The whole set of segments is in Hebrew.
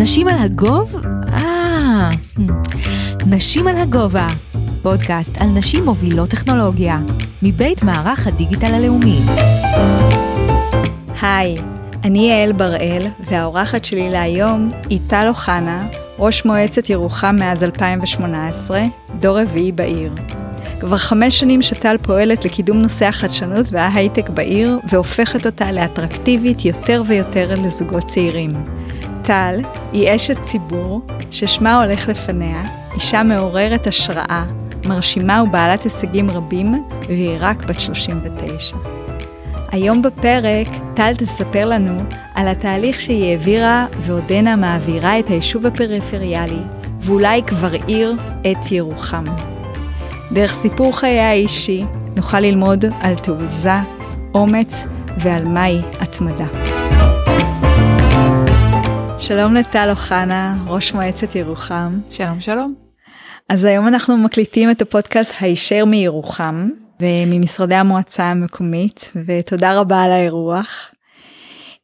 נשים על הגוב? אה, נשים על הגובה, פודקאסט על נשים מובילות טכנולוגיה, מבית מערך הדיגיטל הלאומי. היי, אני יעל בראל, והאורחת שלי להיום היא טל אוחנה, ראש מועצת ירוחם מאז 2018, דור רביעי בעיר. כבר חמש שנים שטל פועלת לקידום נושא החדשנות וההייטק בעיר, והופכת אותה לאטרקטיבית יותר ויותר לזוגות צעירים. טל היא אשת ציבור ששמה הולך לפניה, אישה מעוררת השראה, מרשימה ובעלת הישגים רבים, והיא רק בת 39. היום בפרק טל תספר לנו על התהליך שהיא העבירה ועודנה מעבירה את היישוב הפריפריאלי, ואולי כבר עיר את ירוחם. דרך סיפור חייה האישי נוכל ללמוד על תעוזה, אומץ ועל מהי התמדה. שלום לטל אוחנה, ראש מועצת ירוחם. שלום שלום. אז היום אנחנו מקליטים את הפודקאסט הישר מירוחם וממשרדי המועצה המקומית ותודה רבה על האירוח.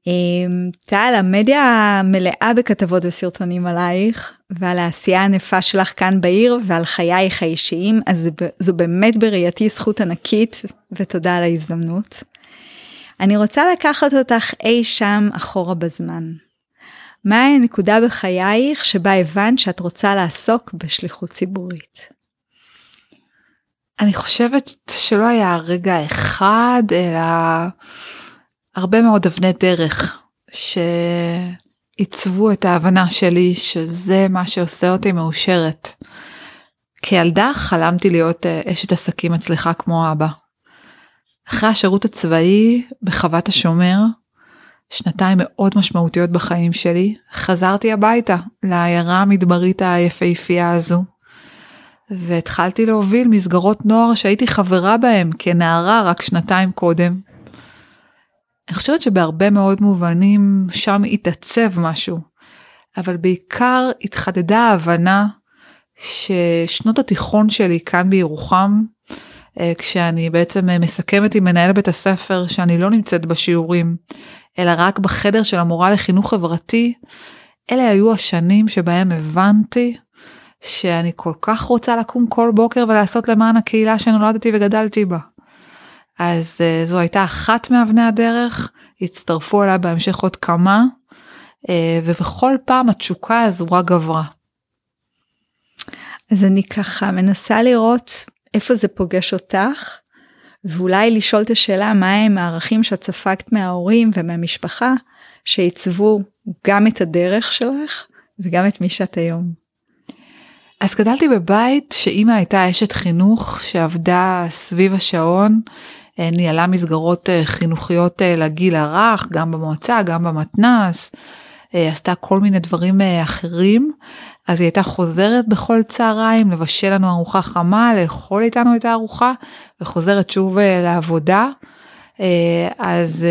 אמ, טל, המדיה מלאה בכתבות וסרטונים עלייך ועל העשייה הענפה שלך כאן בעיר ועל חייך האישיים, אז זו באמת בראייתי זכות ענקית ותודה על ההזדמנות. אני רוצה לקחת אותך אי שם אחורה בזמן. מהי הנקודה בחייך שבה הבנת שאת רוצה לעסוק בשליחות ציבורית? אני חושבת שלא היה רגע אחד אלא הרבה מאוד אבני דרך שעיצבו את ההבנה שלי שזה מה שעושה אותי מאושרת. כילדה חלמתי להיות אה, אשת עסקים מצליחה כמו אבא. אחרי השירות הצבאי בחוות השומר, שנתיים מאוד משמעותיות בחיים שלי, חזרתי הביתה לעיירה המדברית היפהפייה הזו, והתחלתי להוביל מסגרות נוער שהייתי חברה בהם כנערה רק שנתיים קודם. אני חושבת שבהרבה מאוד מובנים שם התעצב משהו, אבל בעיקר התחדדה ההבנה ששנות התיכון שלי כאן בירוחם, אה, כשאני בעצם מסכמת עם מנהל בית הספר שאני לא נמצאת בשיעורים, אלא רק בחדר של המורה לחינוך חברתי, אלה היו השנים שבהם הבנתי שאני כל כך רוצה לקום כל בוקר ולעשות למען הקהילה שנולדתי וגדלתי בה. אז uh, זו הייתה אחת מאבני הדרך, הצטרפו אליה בהמשך עוד כמה, uh, ובכל פעם התשוקה הזו רק גברה. אז אני ככה מנסה לראות איפה זה פוגש אותך, ואולי לשאול את השאלה מהם הערכים שאת ספגת מההורים ומהמשפחה שעיצבו גם את הדרך שלך וגם את מי שאת היום. אז גדלתי בבית שאימא הייתה אשת חינוך שעבדה סביב השעון, אה, ניהלה מסגרות אה, חינוכיות אה, לגיל הרך, גם במועצה, גם במתנ"ס, עשתה כל מיני דברים אחרים. אז היא הייתה חוזרת בכל צהריים לבשל לנו ארוחה חמה, לאכול איתנו את הארוחה, וחוזרת שוב לעבודה. אז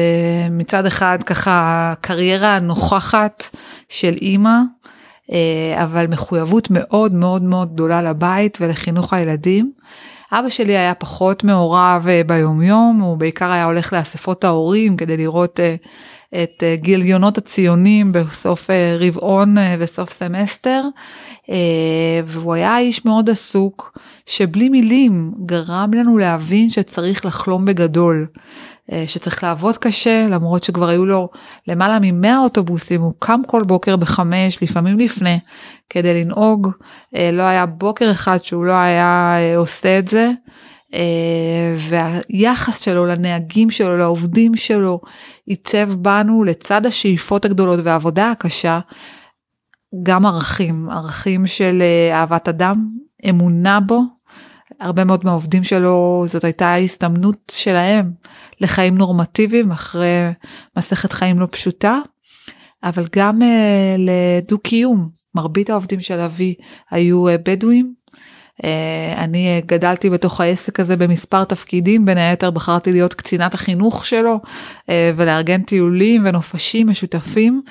מצד אחד ככה קריירה נוכחת של אימא, אבל מחויבות מאוד מאוד מאוד גדולה לבית ולחינוך הילדים. אבא שלי היה פחות מעורב אה, ביומיום, הוא בעיקר היה הולך לאספות ההורים כדי לראות אה, את אה, גיליונות הציונים בסוף רבעון וסוף סמסטר, והוא היה איש מאוד עסוק, שבלי מילים גרם לנו להבין שצריך לחלום בגדול. שצריך לעבוד קשה למרות שכבר היו לו למעלה מ-100 אוטובוסים הוא קם כל בוקר בחמש לפעמים לפני כדי לנהוג. אה, לא היה בוקר אחד שהוא לא היה אה, עושה את זה. אה, והיחס שלו לנהגים שלו לעובדים שלו עיצב בנו לצד השאיפות הגדולות והעבודה הקשה גם ערכים ערכים של אהבת אדם אמונה בו הרבה מאוד מהעובדים שלו זאת הייתה ההסתמנות שלהם לחיים נורמטיביים אחרי מסכת חיים לא פשוטה אבל גם uh, לדו קיום מרבית העובדים של אבי היו בדואים. Uh, אני uh, גדלתי בתוך העסק הזה במספר תפקידים בין היתר בחרתי להיות קצינת החינוך שלו uh, ולארגן טיולים ונופשים משותפים.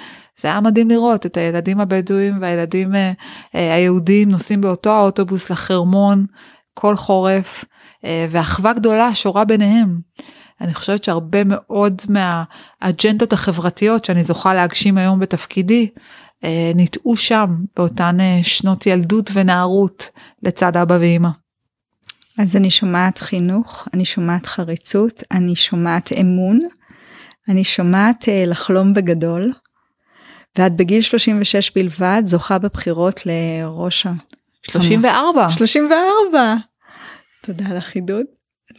זה היה מדהים לראות את הילדים הבדואים והילדים היהודים נוסעים באותו האוטובוס לחרמון כל חורף אה, ואחווה גדולה שורה ביניהם. אני חושבת שהרבה מאוד מהאג'נדות החברתיות שאני זוכה להגשים היום בתפקידי ניטעו שם באותן שנות ילדות ונערות לצד אבא ואימא. אז אני שומעת חינוך, אני שומעת חריצות, אני שומעת אמון, אני שומעת לחלום בגדול, ואת בגיל 36 בלבד זוכה בבחירות לראש ה... 34. 34. תודה על החידוד.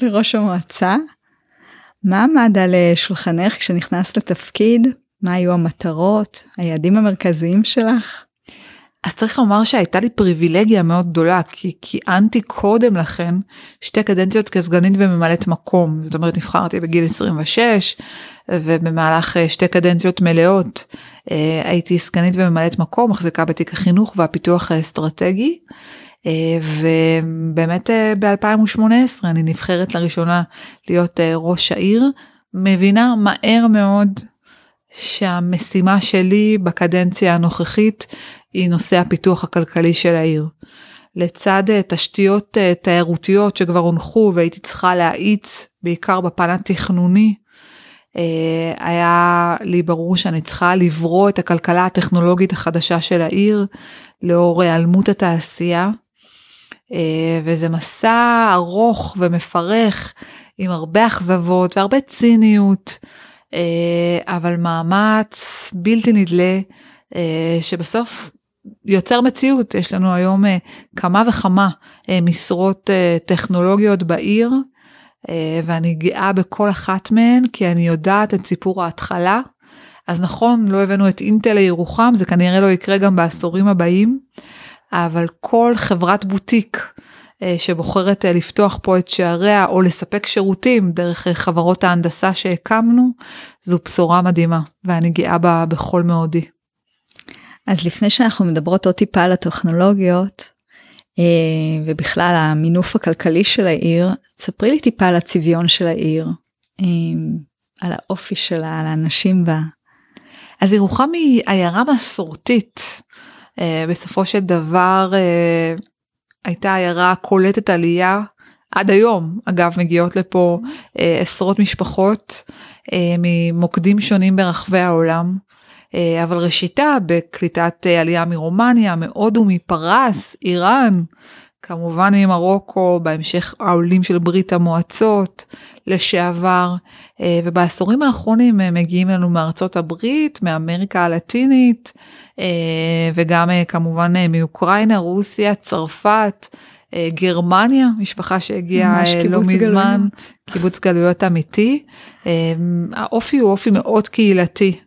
לראש המועצה. מה עמד על שולחנך כשנכנסת לתפקיד? מה היו המטרות, היעדים המרכזיים שלך? אז צריך לומר שהייתה לי פריבילגיה מאוד גדולה כי כיהנתי קודם לכן שתי קדנציות כסגנית וממלאת מקום זאת אומרת נבחרתי בגיל 26 ובמהלך אה, שתי קדנציות מלאות אה, הייתי סגנית וממלאת מקום מחזיקה בתיק החינוך והפיתוח האסטרטגי. אה, ובאמת ב-2018 אני נבחרת לראשונה להיות ראש העיר מבינה מהר מאוד שהמשימה שלי בקדנציה הנוכחית היא נושא הפיתוח הכלכלי של העיר. לצד אה, תשתיות אה, תיירותיות שכבר הונחו והייתי צריכה להאיץ בעיקר בפן התכנוני, אה, היה לי ברור שאני צריכה לברוא את הכלכלה הטכנולוגית החדשה של העיר לאור היעלמות התעשייה. וזה מסע ארוך ומפרך עם הרבה אכזבות והרבה ציניות, אבל מאמץ בלתי נדלה שבסוף יוצר מציאות יש לנו היום אה, כמה וכמה אה, משרות אה, טכנולוגיות בעיר ואני גאה בכל אחת מהן כי אני יודעת את סיפור ההתחלה. אז נכון לא הבאנו את אינטל לירוחם זה כנראה לא יקרה גם בעשורים הבאים אבל כל חברת בוטיק שבוחרת לפתוח פה את שעריה או לספק שירותים דרך חברות ההנדסה שהקמנו זו בשורה מדהימה ואני גאה בה בכל מאודי. אז לפני שאנחנו מדברות עוד טיפה על הטכנולוגיות אה, ובכלל המינוף הכלכלי של העיר, תספרי לי טיפה על הצביון של העיר, אה, על האופי שלה, על האנשים בה. אז ירוחם היא עיירה מסורתית. אה, בסופו של דבר הייתה עיירה קולטת עלייה. עד היום אגב מגיעות לפה עשרות משפחות ממוקדים שונים ברחבי העולם. אה, אבל ראשיתה בקליטת אה, עלייה מרומניה, מהודו, מפרס, איראן, כמובן ממרוקו, בהמשך העולים של ברית המועצות לשעבר, אה, ובעשורים האחרונים הם מגיעים לנו מארצות הברית, מאמריקה הלטינית, וגם כמובן מאוקראינה, רוסיה, צרפת. גרמניה, משפחה שהגיעה לא מזמן, גלויות. קיבוץ גלויות אמיתי. האופי הוא אופי מאוד קהילתי,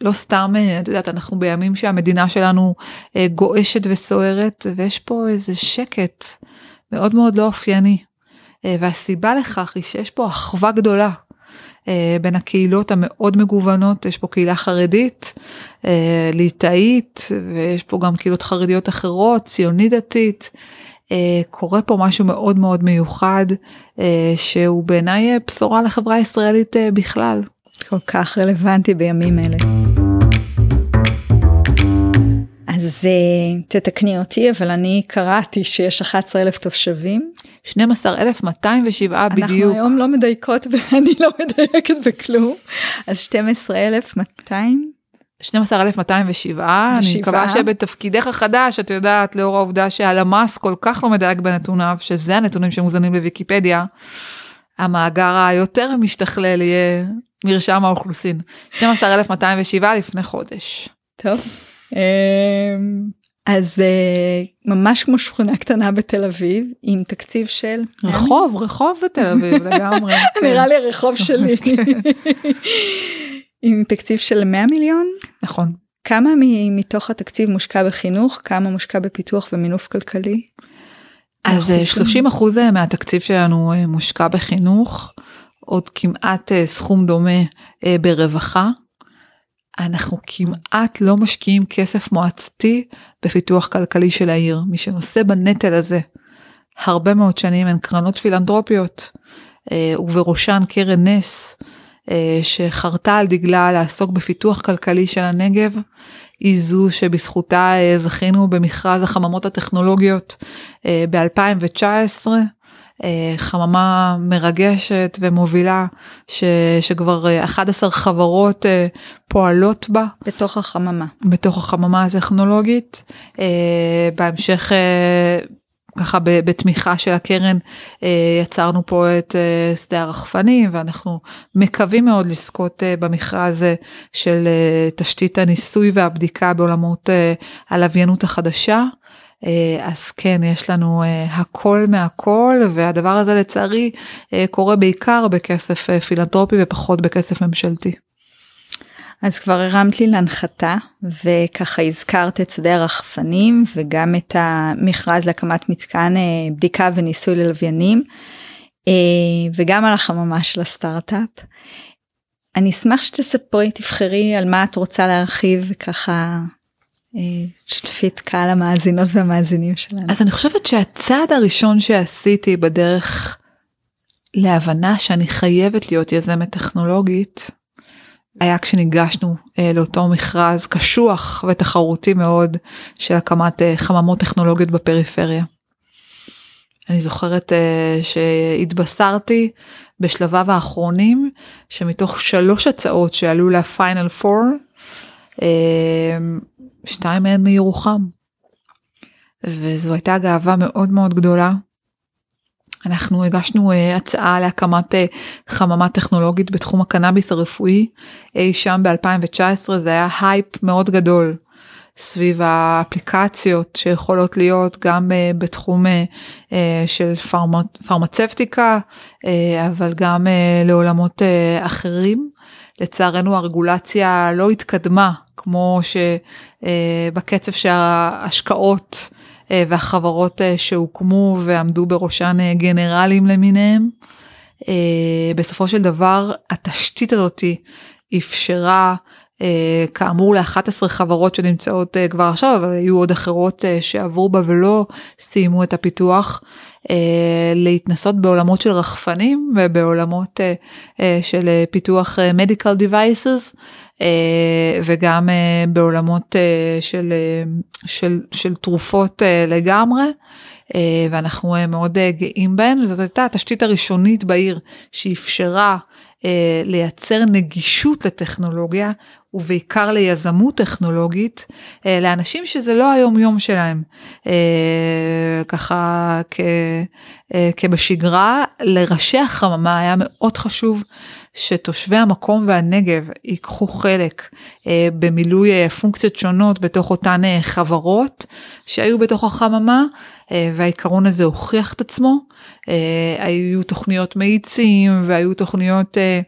לא סתם, אה, את יודעת, אנחנו בימים שהמדינה שלנו אה, גועשת וסוערת, ויש פה איזה שקט מאוד מאוד לא אופייני. אה, והסיבה לכך היא שיש פה אחווה גדולה בין הקהילות המאוד מגוונות, יש פה קהילה חרדית, ליטאית, ויש פה גם קהילות חרדיות אחרות, ציונית דתית. קורה פה משהו מאוד מאוד מיוחד, שהוא בעיניי בשורה לחברה הישראלית בכלל. כל כך רלוונטי בימים אלה. אז אה, תתקני אותי, אבל אני קראתי שיש 11 אלף תושבים. 12,207 בדיוק. אנחנו היום לא מדייקות ואני לא מדייקת בכלום. אז 12,200. 12,207, אני מקווה שבתפקידך החדש, את יודעת, לאור העובדה שהלמ"ס כל כך לא מדייק בנתוניו, שזה הנתונים שמוזנים לוויקיפדיה, המאגר היותר משתכלל יהיה מרשם האוכלוסין. 12,207 לפני חודש. טוב. אמ, אז אה, ממש כמו שכונה קטנה בתל אביב עם תקציב של רחוב רחוב בתל אביב לגמרי כן. נראה לי הרחוב שלי כן. עם תקציב של 100 מיליון נכון כמה מתוך התקציב מושקע בחינוך כמה מושקע בפיתוח ומינוף כלכלי. אז 30 אה, אחוז אה, מהתקציב שלנו מושקע בחינוך עוד כמעט סכום דומה ברווחה אנחנו כמעט לא משקיעים כסף מועצתי בפיתוח כלכלי של העיר. מי שנושא בנטל הזה הרבה מאוד שנים הן קרנות פילנטרופיות, אה, ובראשן קרן נס, אה, שחרתה על דגלה לעסוק בפיתוח כלכלי של הנגב. היא זו שבזכותה אה, זכינו במכרז החממות הטכנולוגיות ב-2019. חממה מרגשת ומובילה ש, שכבר 11 חברות פועלות בה. בתוך החממה. בתוך החממה הטכנולוגית. בהמשך ככה בתמיכה של הקרן יצרנו פה את שדה הרחפנים ואנחנו מקווים מאוד לזכות במכרז של תשתית הניסוי והבדיקה בעולמות הלוויינות החדשה. אז כן יש לנו הכל מהכל והדבר הזה לצערי קורה בעיקר בכסף פילנטרופי ופחות בכסף ממשלתי. אז כבר הרמת לי להנחתה וככה הזכרת את שדה הרחפנים וגם את המכרז להקמת מתקן אה, בדיקה וניסוי ללוויינים אה, וגם על החממה של הסטארט-אפ. אני אשמח שתספרי תבחרי על מה את רוצה להרחיב וככה אה, שתפי את קהל המאזינות והמאזינים שלנו. אז אני חושבת שהצעד הראשון שעשיתי בדרך להבנה שאני חייבת להיות יזמת טכנולוגית היה כשניגשנו אה, לאותו מכרז קשוח ותחרותי מאוד של הקמת אה, חממות טכנולוגיות בפריפריה. אני זוכרת אה, שהתבשרתי בשלביו האחרונים שמתוך שלוש הצעות שעלו לפיינל פור, אה, שתיים מהן מירוחם. וזו הייתה גאווה מאוד מאוד גדולה אנחנו הגשנו אה, הצעה להקמת אה, חממה טכנולוגית בתחום הקנאביס הרפואי אי שם ב-2019 זה היה הייפ מאוד גדול סביב האפליקציות שיכולות להיות גם אה, בתחום אה, של פרמ... פרמצבטיקה אה, אבל גם uh, לעולמות אה, אחרים. לצערנו הרגולציה לא התקדמה כמו שבקצב uh, שההשקעות אה, והחברות אה, שהוקמו ועמדו בראשן אה, גנרלים למיניהם. בסופו של דבר התשתית הזאתי אפשרה כאמור ל-11 חברות שנמצאות כבר עכשיו אבל היו עוד אחרות שעברו בה ולא סיימו את הפיתוח להתנסות בעולמות של רחפנים ובעולמות של פיתוח medical devices אה, וגם אה, בעולמות אה, של, של, של תרופות לגמרי. ואנחנו מאוד גאים בהן זאת הייתה התשתית הראשונית בעיר שאפשרה לייצר נגישות לטכנולוגיה ובעיקר ליזמות טכנולוגית לאנשים שזה לא היום יום שלהם ככה כבשגרה לראשי החממה היה מאוד חשוב שתושבי המקום והנגב ייקחו חלק אה, במילוי אה, פונקציות שונות בתוך אותן אה, חברות שהיו בתוך החממה אה, והעיקרון הזה הוכיח את עצמו. אה, היו תוכניות מאיצים והיו תוכניות אה,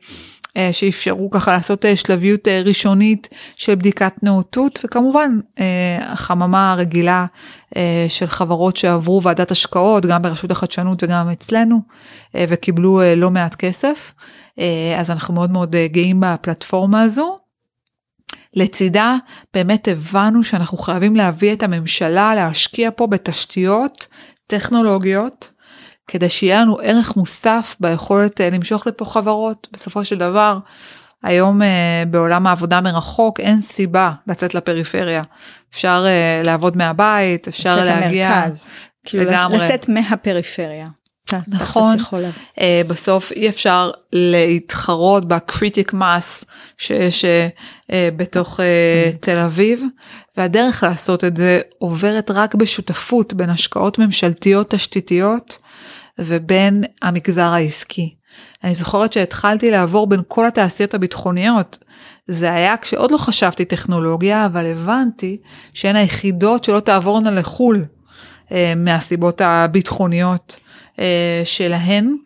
אה, שאפשרו ככה לעשות אה, שלביות אה, ראשונית של בדיקת נאותות וכמובן החממה הרגילה של חברות שעברו ועדת השקעות גם ברשות החדשנות וגם אצלנו וקיבלו לא מעט כסף. אה, אז אנחנו מאוד מאוד אה, גאים בפלטפורמה הזו. לצידה באמת הבנו שאנחנו חייבים להביא את הממשלה להשקיע פה בתשתיות טכנולוגיות כדי שיהיה לנו ערך מוסף ביכולת אה, למשוך לפה חברות בסופו של דבר. היום בעולם העבודה מרחוק אין סיבה לצאת לפריפריה אפשר לעבוד מהבית אפשר להגיע למרכז. כאילו לגמרי לצאת מהפריפריה. נכון אה, בסוף אי אפשר להתחרות ב critical mass שיש אה, בתוך תל אביב והדרך לעשות את זה עוברת רק בשותפות בין השקעות ממשלתיות תשתיתיות ובין המגזר העסקי. אני זוכרת שהתחלתי לעבור בין כל התעשיות הביטחוניות. זה היה כשעוד לא חשבתי טכנולוגיה אבל הבנתי שהן היחידות שלא תעבורנה לחו"ל מהסיבות הביטחוניות. אה, שלהן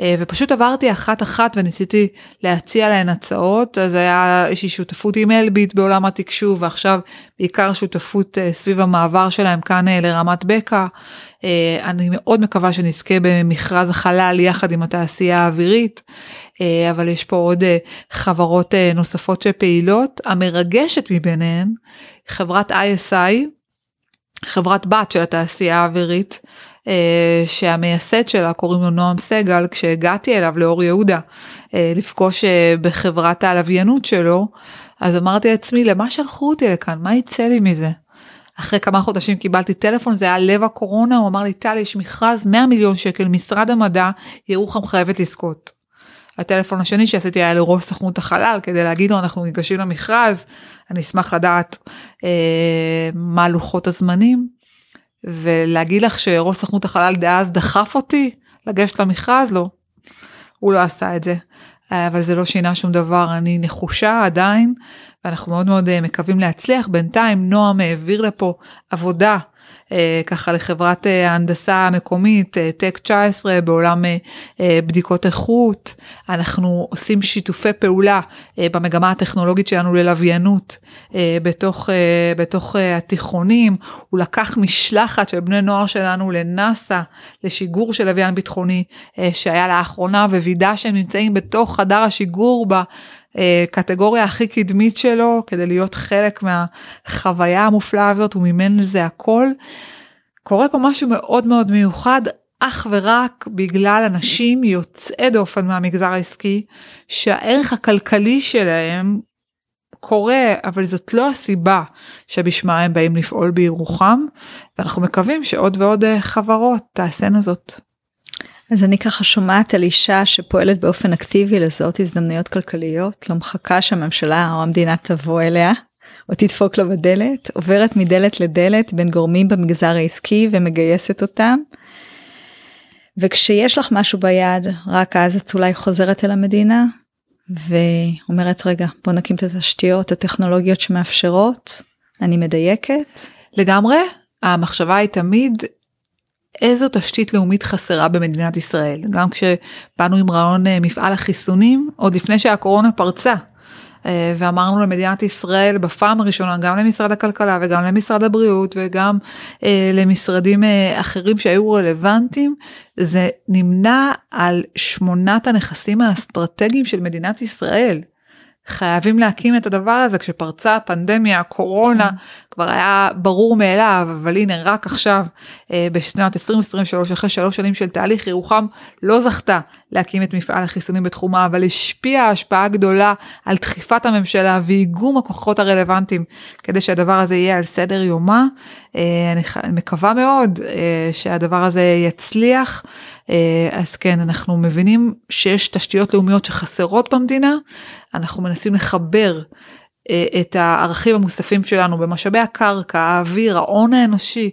אה, ופשוט עברתי אחת אחת וניסיתי להציע להן הצעות אז היה איזושהי שותפות עם אלביט בעולם התקשוב ועכשיו בעיקר שותפות אה, סביב המעבר שלהם כאן לרמת בקע. אני מאוד מקווה שנזכה במכרז החלל יחד עם התעשייה האווירית אבל יש פה עוד חברות נוספות שפעילות המרגשת מביניהן חברת ISI חברת בת של התעשייה האווירית שהמייסד שלה קוראים לו נועם סגל כשהגעתי אליו לאור יהודה אה, לפגוש אה, בחברת הלוויינות שלו אז אמרתי לעצמי למה שלחו אותי לכאן מה יצא לי מזה. אחרי כמה חודשים קיבלתי טלפון, זה היה לב הקורונה, הוא אמר לי, טלי, יש מכרז 100 מיליון שקל, משרד המדע, ירוחם חייבת לזכות. הטלפון השני שעשיתי היה לראש סוכנות החלל כדי להגיד לו אנחנו ניגשים למכרז, אני אשמח לדעת אה, מה לוחות הזמנים ולהגיד לך שראש סוכנות החלל דאז דחף אותי לגשת למכרז לא, הוא לא עשה את זה. אבל זה לא שינה שום דבר, אני נחושה עדיין, ואנחנו מאוד מאוד אה, מקווים להצליח. בינתיים נועם העביר לפה עבודה ככה לחברת אה, ההנדסה המקומית, טק 19 בעולם בדיקות איכות. אנחנו עושים שיתופי פעולה במגמה הטכנולוגית שלנו ללוויינות בתוך, בתוך התיכונים. הוא לקח משלחת של בני נוער שלנו לנאסא, לשיגור של לוויין ביטחוני שהיה לאחרונה, ווידא שהם נמצאים בתוך חדר השיגור. קטגוריה הכי קדמית שלו כדי להיות חלק מהחוויה המופלאה הזאת וממנו זה הכל. קורה פה משהו מאוד מאוד מיוחד אך ורק בגלל אנשים יוצאי דופן מהמגזר העסקי שהערך הכלכלי שלהם קורה אבל זאת לא הסיבה שבשמה הם באים לפעול בירוחם ואנחנו מקווים שעוד ועוד חברות תעשינה זאת. אז אני ככה שומעת על אישה שפועלת באופן אקטיבי לזהות הזדמנויות כלכליות, לא מחכה שהממשלה או המדינה תבוא אליה או תדפוק לה בדלת, עוברת מדלת לדלת בין גורמים במגזר העסקי ומגייסת אותם. וכשיש לך משהו ביד, רק אז את אולי חוזרת אל המדינה ואומרת רגע בוא נקים את התשתיות הטכנולוגיות שמאפשרות, אני מדייקת. לגמרי, המחשבה היא תמיד איזו תשתית לאומית חסרה במדינת ישראל. גם כשבאנו עם רעיון אה, מפעל החיסונים, עוד לפני שהקורונה פרצה. אה, ואמרנו למדינת ישראל בפעם הראשונה גם למשרד הכלכלה וגם למשרד הבריאות וגם אה, למשרדים אחרים שהיו רלוונטיים זה נמנה על שמונת הנכסים האסטרטגיים של מדינת ישראל. חייבים להקים את הדבר הזה כשפרצה הפנדמיה הקורונה כן. כבר היה ברור מאליו אבל הנה רק עכשיו אה, בשנת 2023 אחרי שלוש שנים של תהליך ירוחם לא זכתה להקים את מפעל החיסונים בתחומה אבל השפיעה השפעה גדולה על דחיפת הממשלה ואיגום הכוחות הרלוונטיים כדי שהדבר הזה יהיה על סדר יומה. אה, אני מקווה מאוד אה, שהדבר הזה יצליח. אה, אז כן, אנחנו מבינים שיש תשתיות לאומיות שחסרות במדינה, אנחנו מנסים לחבר אה, את הערכים המוספים שלנו במשאבי הקרקע, האוויר, ההון האנושי,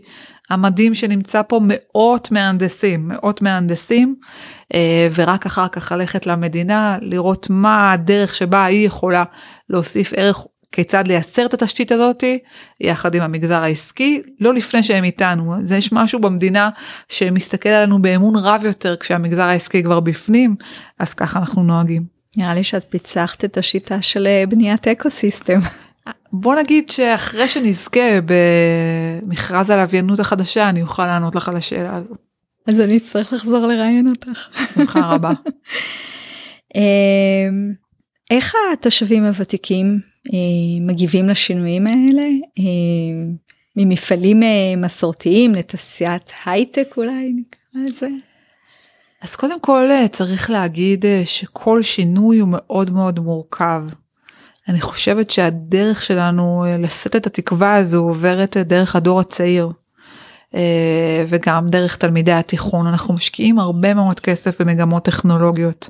המדהים שנמצא פה מאות מהנדסים, מאות מהנדסים, אה, ורק אחר כך ללכת למדינה, לראות מה הדרך שבה היא יכולה להוסיף ערך כיצד לייצר את התשתית הזאתי יחד עם המגזר העסקי לא לפני שהם איתנו זה יש משהו במדינה שמסתכל עלינו באמון רב יותר כשהמגזר העסקי כבר בפנים אז ככה אנחנו נוהגים. נראה לי שאת פיצחת את השיטה של אה, בניית אקו סיסטם. בוא נגיד שאחרי שנזכה במכרז הלוויינות החדשה אני אוכל לענות לך על השאלה הזו. אז אני אצטרך לחזור לראיין אותך. שמחה רבה. איך התושבים הוותיקים אה, מגיבים לשינויים האלה אה, ממפעלים אה, מסורתיים לתעשיית הייטק אולי נקרא לזה. אז קודם כל צריך להגיד שכל שינוי הוא מאוד מאוד מורכב. אני חושבת שהדרך שלנו לשאת את התקווה הזו עוברת דרך הדור הצעיר. וגם דרך תלמידי התיכון אנחנו משקיעים הרבה מאוד כסף במגמות טכנולוגיות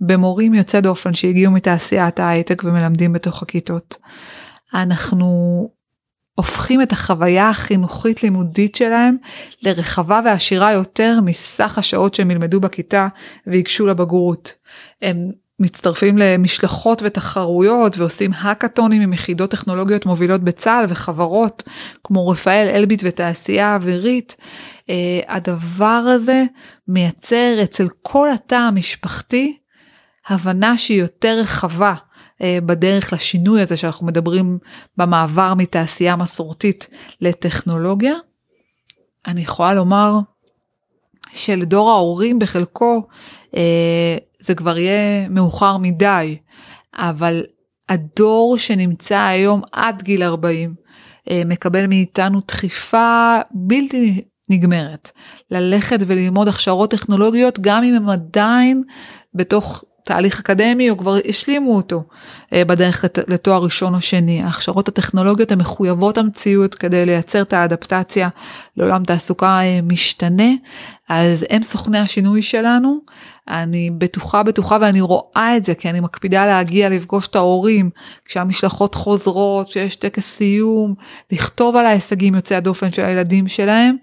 במורים יוצא דופן שהגיעו מתעשיית ההייטק ומלמדים בתוך הכיתות. אנחנו הופכים את החוויה החינוכית לימודית שלהם לרחבה ועשירה יותר מסך השעות שהם ילמדו בכיתה ויגשו לבגרות. הם מצטרפים למשלחות ותחרויות ועושים האקתונים עם יחידות טכנולוגיות מובילות בצה"ל וחברות כמו רפאל אלביט ותעשייה אווירית. אה, הדבר הזה מייצר אצל כל התא המשפחתי הבנה שהיא יותר רחבה אה, בדרך לשינוי הזה שאנחנו מדברים במעבר מתעשייה מסורתית לטכנולוגיה. אני יכולה לומר שלדור ההורים בחלקו אה, זה כבר יהיה מאוחר מדי, אבל הדור שנמצא היום עד גיל 40 אה, מקבל מאיתנו דחיפה בלתי נגמרת. ללכת וללמוד הכשרות טכנולוגיות גם אם הם עדיין בתוך תהליך אקדמי או כבר השלימו אותו אה, בדרך לתואר ראשון או שני. ההכשרות הטכנולוגיות הן מחויבות המציאות כדי לייצר את האדפטציה לעולם תעסוקה משתנה, אז הם סוכני השינוי שלנו. אני בטוחה בטוחה ואני רואה את זה כי אני מקפידה להגיע לפגוש את ההורים כשהמשלחות חוזרות שיש טקס סיום לכתוב על ההישגים יוצאי הדופן של הילדים שלהם.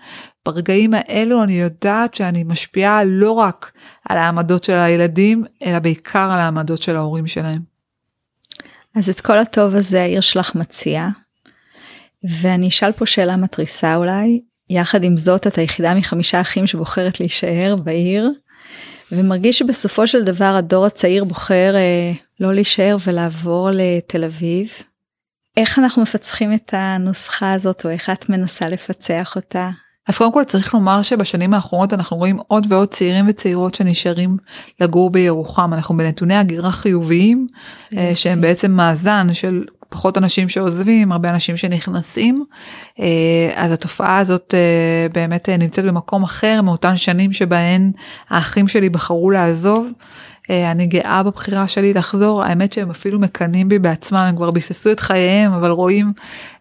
ברגעים האלו אני יודעת שאני משפיעה לא רק על העמדות של הילדים אלא בעיקר על העמדות של ההורים שלהם. אז את כל הטוב הזה העיר שלך מציע ואני אשאל פה שאלה מתריסה אולי יחד עם זאת את היחידה מחמישה אחים שבוחרת להישאר בעיר ומרגיש שבסופו של דבר הדור הצעיר בוחר אה, לא להישאר ולעבור לתל אביב. איך אנחנו מפצחים את הנוסחה הזאת או איך את מנסה לפצח אותה? אז קודם כל צריך לומר שבשנים האחרונות אנחנו רואים עוד ועוד צעירים וצעירות שנשארים לגור בירוחם אנחנו בנתוני הגירה חיוביים אה, שהם בעצם מאזן של פחות אנשים שעוזבים, הרבה אנשים שנכנסים, אה, אז התופעה הזאת אה, באמת אה, נמצאת במקום אחר מאותן שנים שבהן האחים שלי בחרו לעזוב. אני גאה בבחירה שלי לחזור, האמת שהם אפילו מקנאים בי בעצמם, הם כבר ביססו את חייהם, אבל רואים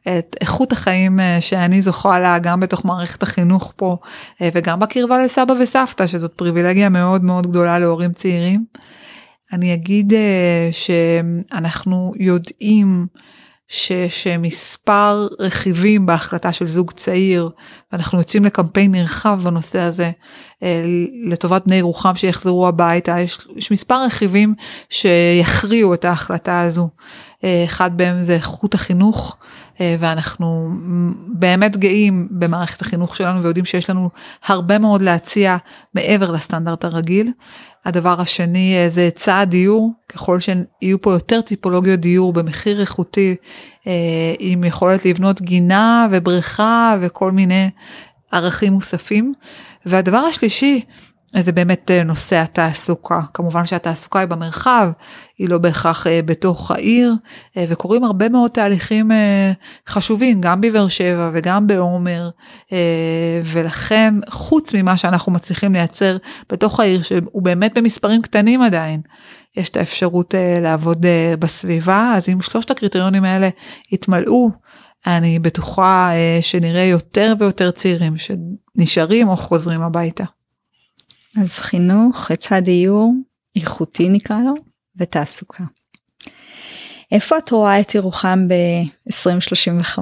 את איכות החיים שאני זוכה לה גם בתוך מערכת החינוך פה וגם בקרבה לסבא וסבתא, שזאת פריבילגיה מאוד מאוד גדולה להורים צעירים. אני אגיד אה, שאנחנו יודעים שיש מספר רכיבים בהחלטה של זוג צעיר ואנחנו יוצאים לקמפיין נרחב בנושא הזה אה, לטובת בני רוחם שיחזרו הביתה יש, יש מספר רכיבים שיכריעו את ההחלטה הזו. אה, אחד מהם זה איכות החינוך ואנחנו באמת גאים במערכת החינוך שלנו ויודעים שיש לנו הרבה מאוד להציע מעבר לסטנדרט הרגיל. הדבר השני אה, זה היצע הדיור, ככל שיהיו פה יותר טיפולוגיות דיור במחיר איכותי, אה, עם יכולת לבנות גינה ובריכה וכל מיני ערכים מוספים. והדבר השלישי זה באמת אה, נושא התעסוקה. כמובן שהתעסוקה היא במרחב, היא לא בהכרח אה, בתוך העיר, אה, וקורים הרבה מאוד תהליכים חשובים, גם בבאר שבע וגם בעומר, ולכן חוץ ממה שאנחנו מצליחים לייצר בתוך העיר, שהוא באמת במספרים קטנים עדיין, יש את האפשרות לעבוד בסביבה, אז אם שלושת הקריטריונים האלה יתמלאו, אני בטוחה שנראה יותר ויותר צעירים שנשארים או חוזרים הביתה. אז חינוך, היצע דיור, איכותי נקרא לו, ותעסוקה. איפה את רואה את ירוחם ב-2035?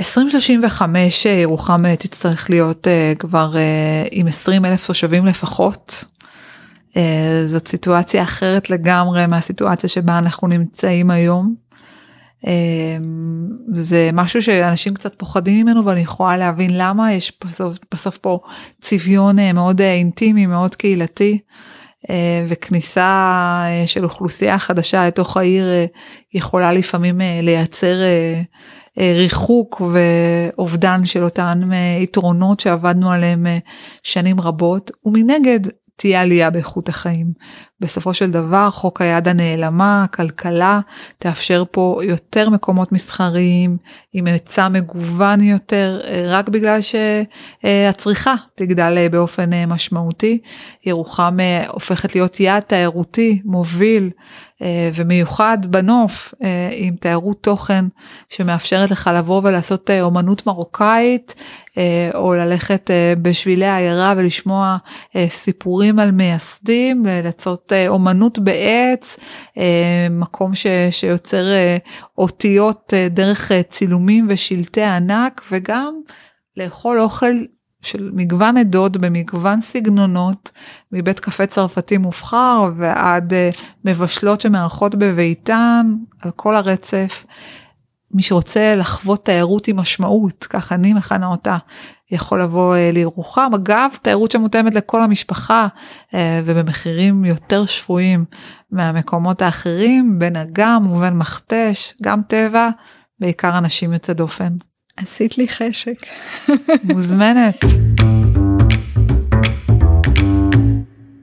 2035 ירוחם אה, תצטרך להיות uh, כבר uh, עם 20 אלף תושבים לפחות. Uh, זאת סיטואציה אחרת לגמרי מהסיטואציה שבה אנחנו נמצאים היום. אמ, זה משהו שאנשים קצת פוחדים ממנו ואני יכולה להבין למה. יש בסוף, בסוף פה צביון אה, מאוד אה, אינטימי מאוד קהילתי אה, וכניסה של אוכלוסייה חדשה לתוך העיר יכולה לפעמים לייצר ריחוק ואובדן של אותן יתרונות שעבדנו עליהם שנים רבות. ומנגד תהיה עלייה באיכות החיים. בסופו של דבר חוק היד הנעלמה, הכלכלה, תאפשר פה יותר מקומות מסחריים עם היצע מגוון יותר, רק בגלל שהצריכה תגדל באופן משמעותי. ירוחם הופכת להיות יעד תיירותי מוביל אה, ומיוחד בנוף אה, עם תיירות תוכן שמאפשרת לך לבוא ולעשות אה, אומנות מרוקאית או ללכת בשבילי העיירה ולשמוע סיפורים על מייסדים, לעשות אומנות בעץ, מקום ש, שיוצר אותיות דרך צילומים ושלטי ענק וגם לאכול אוכל של מגוון עדות במגוון סגנונות, מבית קפה צרפתי מובחר ועד מבשלות שמארחות בביתן, על כל הרצף. מי שרוצה לחוות תיירות עם משמעות, כך אני מכנה אותה, יכול לבוא uh, לירוחם. אגב, תיירות שמותאמת לכל המשפחה uh, ובמחירים יותר שפויים מהמקומות האחרים, בין אגם ובין מכתש, גם טבע, בעיקר אנשים יוצא דופן. עשית לי חשק. מוזמנת.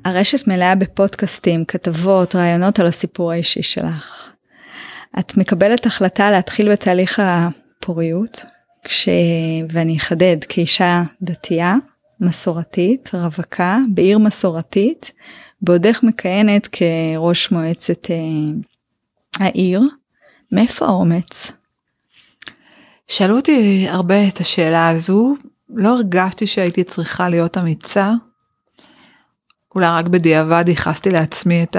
הרשת מלאה בפודקאסטים, כתבות, רעיונות על הסיפור האישי שלך. את מקבלת החלטה להתחיל בתהליך הפוריות, כש... ואני אחדד, כאישה דתייה, מסורתית, רווקה, בעיר מסורתית, בעודך מכהנת כראש מועצת העיר, מאיפה האומץ? שאלו אותי הרבה את השאלה הזו, לא הרגשתי שהייתי צריכה להיות אמיצה. אולי רק בדיעבד ייחסתי לעצמי את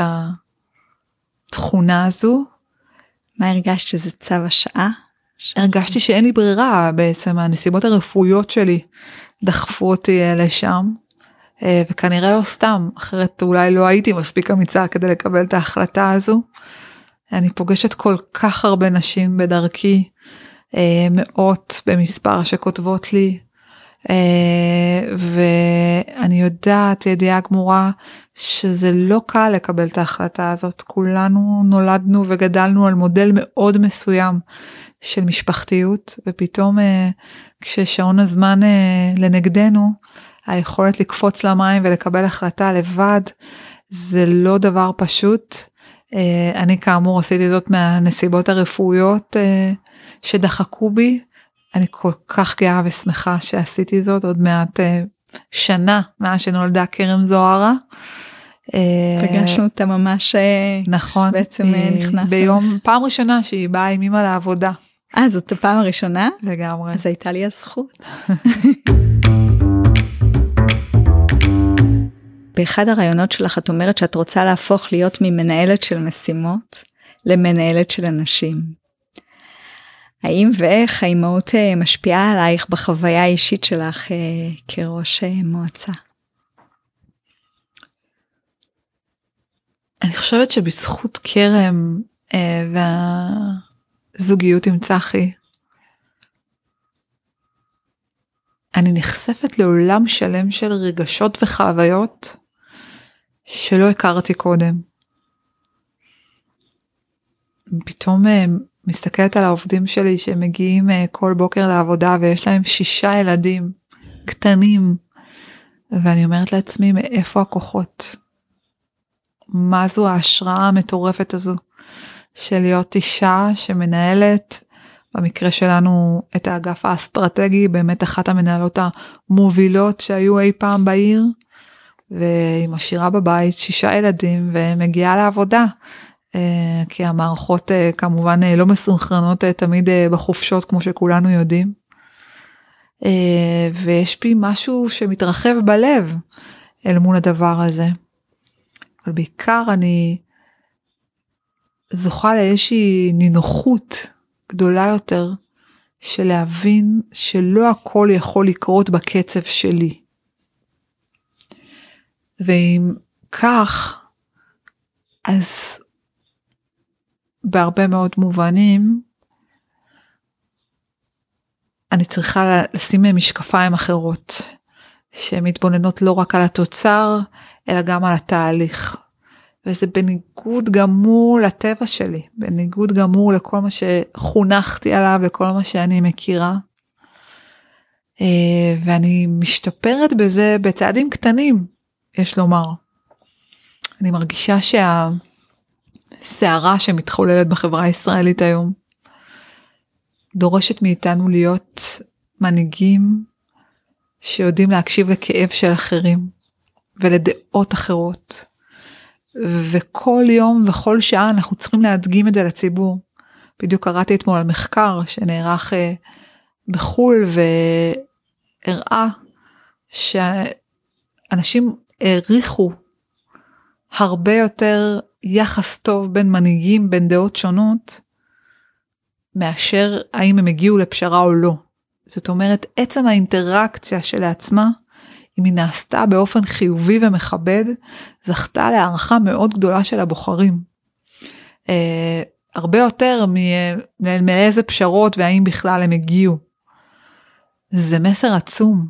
התכונה הזו. מה הרגשת שזה צו השעה? הרגשתי שאין לי ברירה בעצם הנסיבות הרפואיות שלי דחפו אותי אה, לשם אה, וכנראה לא סתם אחרת אולי לא הייתי מספיק אמיצה כדי לקבל את ההחלטה הזו. אני פוגשת כל כך הרבה נשים בדרכי אה, מאות במספר שכותבות לי ואני יודעת ידיעה גמורה שזה לא קל לקבל את ההחלטה הזאת כולנו נולדנו וגדלנו על מודל מאוד מסוים של משפחתיות ופתאום אה, כששעון הזמן אה, לנגדנו היכולת לקפוץ למים ולקבל החלטה לבד זה לא דבר פשוט. אה, אני כאמור עשיתי זאת מהנסיבות הרפואיות שדחקו בי. אני כל כך גאה ושמחה שעשיתי זאת עוד מעט שנה מאז שנולדה כרם זוהרה. פגשנו אותה ממש נכון בעצם נכנס ביום פעם ראשונה שהיא באה עם אמא לעבודה אה, זאת הפעם הראשונה? לגמרי. אז הייתה לי הזכות. באחד הרעיונות שלך את אומרת שאת רוצה להפוך להיות ממנהלת של משימות למנהלת של אנשים. האם ואיך האימהות אה, משפיעה עלייך בחוויה האישית שלך אה, כראש אה, מועצה? אני חושבת שבזכות כרם וה... זוגיות עם צחי. אני נחשפת לעולם שלם של רגשות וחוויות שלא הכרתי קודם. פתאום מסתכלת על העובדים שלי שמגיעים אה, כל בוקר לעבודה ויש להם שישה ילדים קטנים ואני אומרת לעצמי מאיפה הכוחות? מה זו ההשראה המטורפת הזו? של להיות אישה שמנהלת במקרה שלנו את האגף האסטרטגי באמת אחת המנהלות המובילות שהיו אי פעם בעיר והיא משאירה בבית שישה ילדים ומגיעה לעבודה כי המערכות אה, כמובן אה, לא מסונכרנות תמיד בחופשות כמו שכולנו יודעים. ויש בי משהו שמתרחב בלב אל מול הדבר הזה. אבל בעיקר אני זוכה לאיזושהי נינוחות גדולה יותר של להבין שלא הכל יכול לקרות בקצב שלי. ואם כך, אז בהרבה מאוד מובנים, אני צריכה לשים משקפיים אחרות, שהן מתבוננות לא רק על התוצר, אלא גם על התהליך. וזה בניגוד גמור לטבע שלי, בניגוד גמור לכל מה שחונכתי עליו, לכל מה שאני מכירה. אה, ואני משתפרת בזה בצעדים קטנים, יש לומר. אני מרגישה שהסערה שמתחוללת בחברה הישראלית היום דורשת מאיתנו להיות מנהיגים שיודעים להקשיב לכאב של אחרים ולדעות אחרות וכל יום וכל שעה אנחנו צריכים להדגים את זה לציבור. בדיוק קראתי אתמול על מחקר שנערך אה, בחו"ל והראה שאנשים העריכו הרבה יותר יחס טוב בין מנהיגים בין דעות שונות מאשר האם הם הגיעו לפשרה או לא. זאת אומרת עצם האינטראקציה שלעצמה אם היא נעשתה באופן חיובי ומכבד, זכתה להערכה מאוד גדולה של הבוחרים. Uh, הרבה יותר מאיזה פשרות והאם בכלל הם הגיעו. זה מסר עצום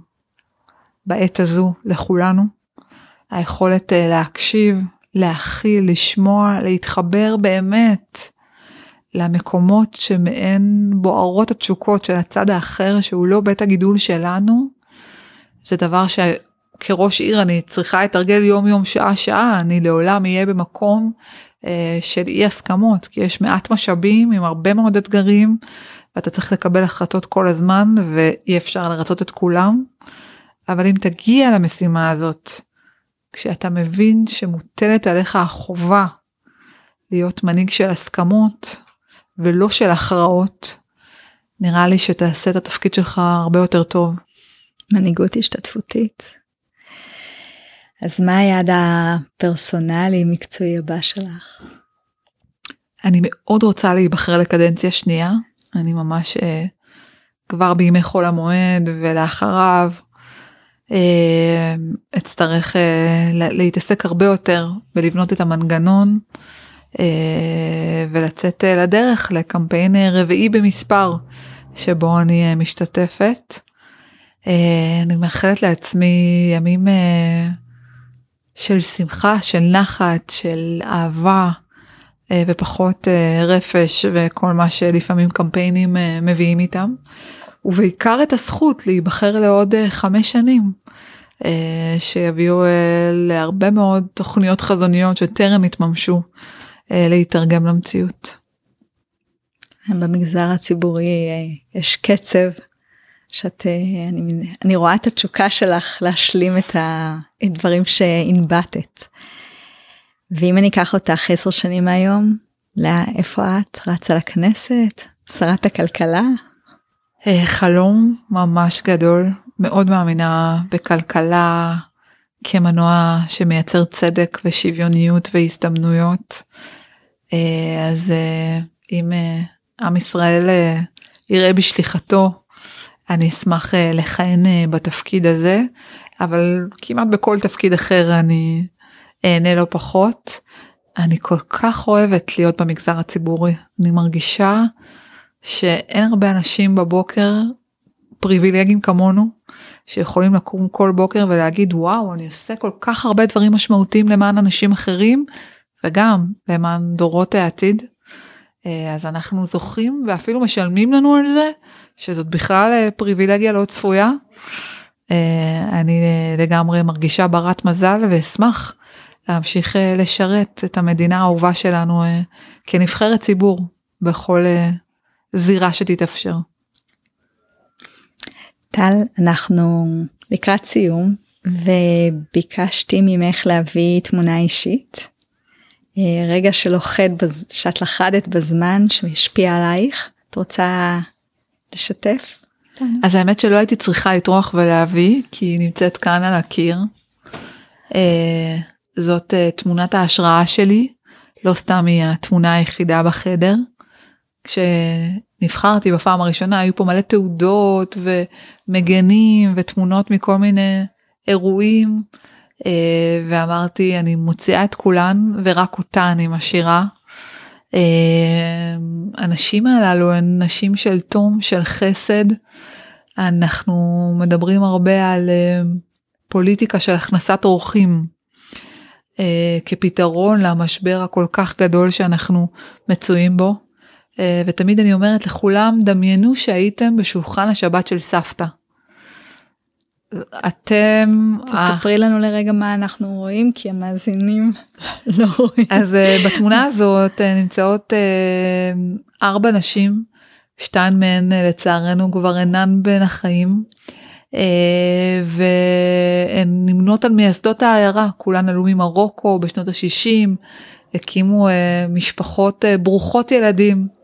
בעת הזו לכולנו. היכולת uh, להקשיב, להכיל, לשמוע, להתחבר באמת למקומות שמהן בוערות התשוקות של הצד האחר שהוא לא בית הגידול שלנו, זה דבר שכראש עיר אני צריכה לתרגל יום יום שעה שעה אני לעולם אהיה במקום אה, של אי הסכמות כי יש מעט משאבים עם הרבה מאוד אתגרים ואתה צריך לקבל החלטות כל הזמן ואי אפשר לרצות את כולם. אבל אם תגיע למשימה הזאת כשאתה מבין שמוטלת עליך החובה להיות מנהיג של הסכמות ולא של הכרעות, נראה לי שתעשה את התפקיד שלך הרבה יותר טוב. מנהיגות השתתפותית. אז מה היעד הפרסונלי מקצועי הבא שלך? אני מאוד רוצה להיבחר לקדנציה שנייה, אני ממש אה, כבר בימי חול המועד ולאחריו אצטרך אה, להתעסק הרבה יותר ולבנות את המנגנון אה, ולצאת אה, לדרך לקמפיין אה, רביעי במספר שבו אני אה, משתתפת. אה, אני מאחלת לעצמי ימים אה, של שמחה, של נחת, של אהבה ופחות רפש וכל מה שלפעמים קמפיינים מביאים איתם. ובעיקר את הזכות להיבחר לעוד חמש שנים. שיביאו להרבה מאוד תוכניות חזוניות שטרם התממשו להתרגם למציאות. במגזר הציבורי יש קצב שאת, אה, אני, אני רואה את התשוקה שלך להשלים את הדברים שהנבטת. ואם אני אקח אותך עשר שנים מהיום, לאיפה את? רצה לכנסת? שרת הכלכלה? אה, חלום ממש גדול, מאוד מאמינה בכלכלה כמנוע שמייצר צדק ושוויוניות והזדמנויות. אה, אז אם עם ישראל יראה בשליחתו אני אשמח אה, לכהן אה, בתפקיד הזה, אבל כמעט בכל תפקיד אחר אני אהנה לא פחות. אני כל כך אוהבת להיות במגזר הציבורי, אני מרגישה שאין הרבה אנשים בבוקר פריבילגיים כמונו שיכולים לקום כל בוקר ולהגיד וואו אני עושה כל כך הרבה דברים משמעותיים למען אנשים אחרים וגם למען דורות העתיד. אה, אז אנחנו זוכים ואפילו משלמים לנו על זה שזאת בכלל אה, פריבילגיה לא צפויה. אה, אני לגמרי מרגישה ברת מזל ואשמח להמשיך לשרת את המדינה האהובה שלנו כנבחרת ציבור בכל זירה שתתאפשר. טל, אנחנו לקראת סיום וביקשתי ממך להביא תמונה אישית. רגע שלוחד, שאת לחדת בזמן שהשפיע עלייך. את רוצה לשתף? אז האמת שלא הייתי צריכה לטרוח ולהביא כי היא נמצאת כאן על הקיר. אה, זאת אה, תמונת ההשראה שלי, לא סתם היא התמונה היחידה בחדר. כשנבחרתי בפעם הראשונה היו פה מלא תעודות ומגנים ותמונות מכל מיני אירועים אה, ואמרתי אני מוציאה את כולן ורק אותה אני משאירה הנשים הללו הן נשים של תום, של חסד. אנחנו מדברים הרבה על אה, פוליטיקה של הכנסת אורחים אה, כפתרון למשבר הכל כך גדול שאנחנו מצויים בו. אה, ותמיד אני אומרת לכולם, דמיינו שהייתם בשולחן השבת של סבתא. אתם... תספרי לנו לרגע מה אנחנו רואים כי המאזינים לא רואים. אז uh, בתמונה הזאת uh, נמצאות uh, ארבע נשים, שתיים מהן uh, לצערנו כבר אינן בין החיים. uh, והן נמנות על מייסדות העיירה, כולן עלו ממרוקו בשנות ה-60, הקימו uh, משפחות uh, ברוכות ילדים,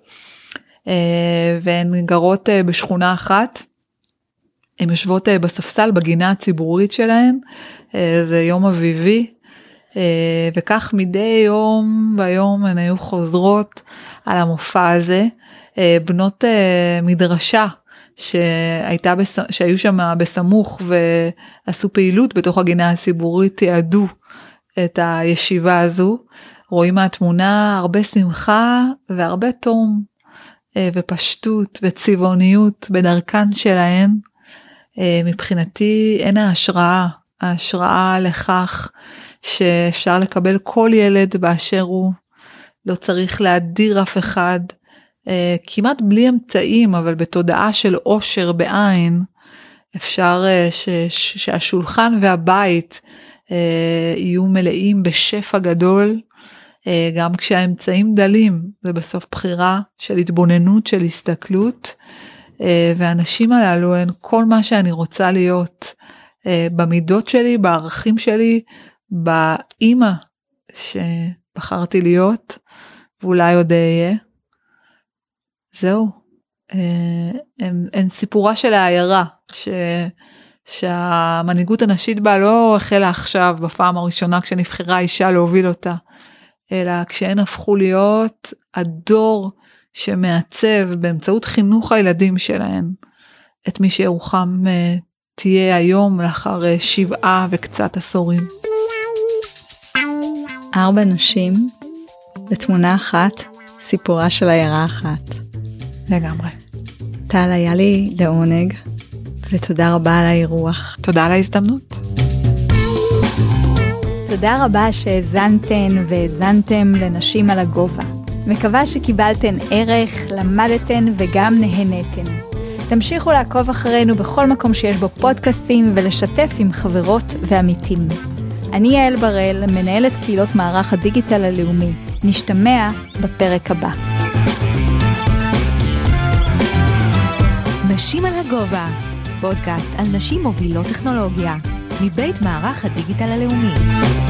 והן גרות uh, בשכונה אחת. הן יושבות אה, בספסל בגינה הציבורית שלהן, אה, זה יום אביבי, אה, וכך מדי יום ביום הן היו חוזרות על המופע הזה, בנות מדרשה שהייתה, בס... שהיו שם בסמוך ועשו פעילות בתוך הגינה הציבורית, תיעדו את הישיבה הזו. רואים מהתמונה הרבה שמחה והרבה תום ופשטות וצבעוניות בדרכן שלהן. אה, מבחינתי הן ההשראה, ההשראה לכך שאפשר לקבל כל ילד באשר הוא, לא צריך להדיר אף אחד, אה, כמעט בלי אמצעים אבל בתודעה של עושר בעין, אפשר אה, ש, שהשולחן והבית יהיו מלאים בשפע גדול. גם כשהאמצעים דלים זה בסוף בחירה של התבוננות של הסתכלות אה, והנשים הללו הן כל מה שאני רוצה להיות אה, במידות שלי, בערכים שלי, באימא שבחרתי להיות, ואולי עוד אהיה. זהו. אה, הן, הן סיפורה של העיירה, ש, שהמנהיגות הנשית בה לא החלה עכשיו בפעם הראשונה כשנבחרה אישה להוביל אותה, אלא כשהן הפכו להיות הדור שמעצב באמצעות חינוך הילדים שלהן את מי שירוחם אה, תהיה היום לאחר אה, שבעה וקצת עשורים. ארבע נשים בתמונה אחת, סיפורה של עיירה אחת. לגמרי. טל, היה לי לעונג, ותודה רבה על האירוח. תודה על ההזדמנות. תודה רבה שהאזנתן והאזנתם לנשים על הגובה. מקווה שקיבלתן ערך, למדתן וגם נהנתן. תמשיכו לעקוב אחרינו בכל מקום שיש בו פודקאסטים ולשתף עם חברות ועמיתים. אני יעל בראל, מנהלת קהילות מערך הדיגיטל הלאומי. נשתמע בפרק הבא. נשים על הגובה, פודקאסט על נשים מובילות טכנולוגיה, מבית מערך הדיגיטל הלאומי.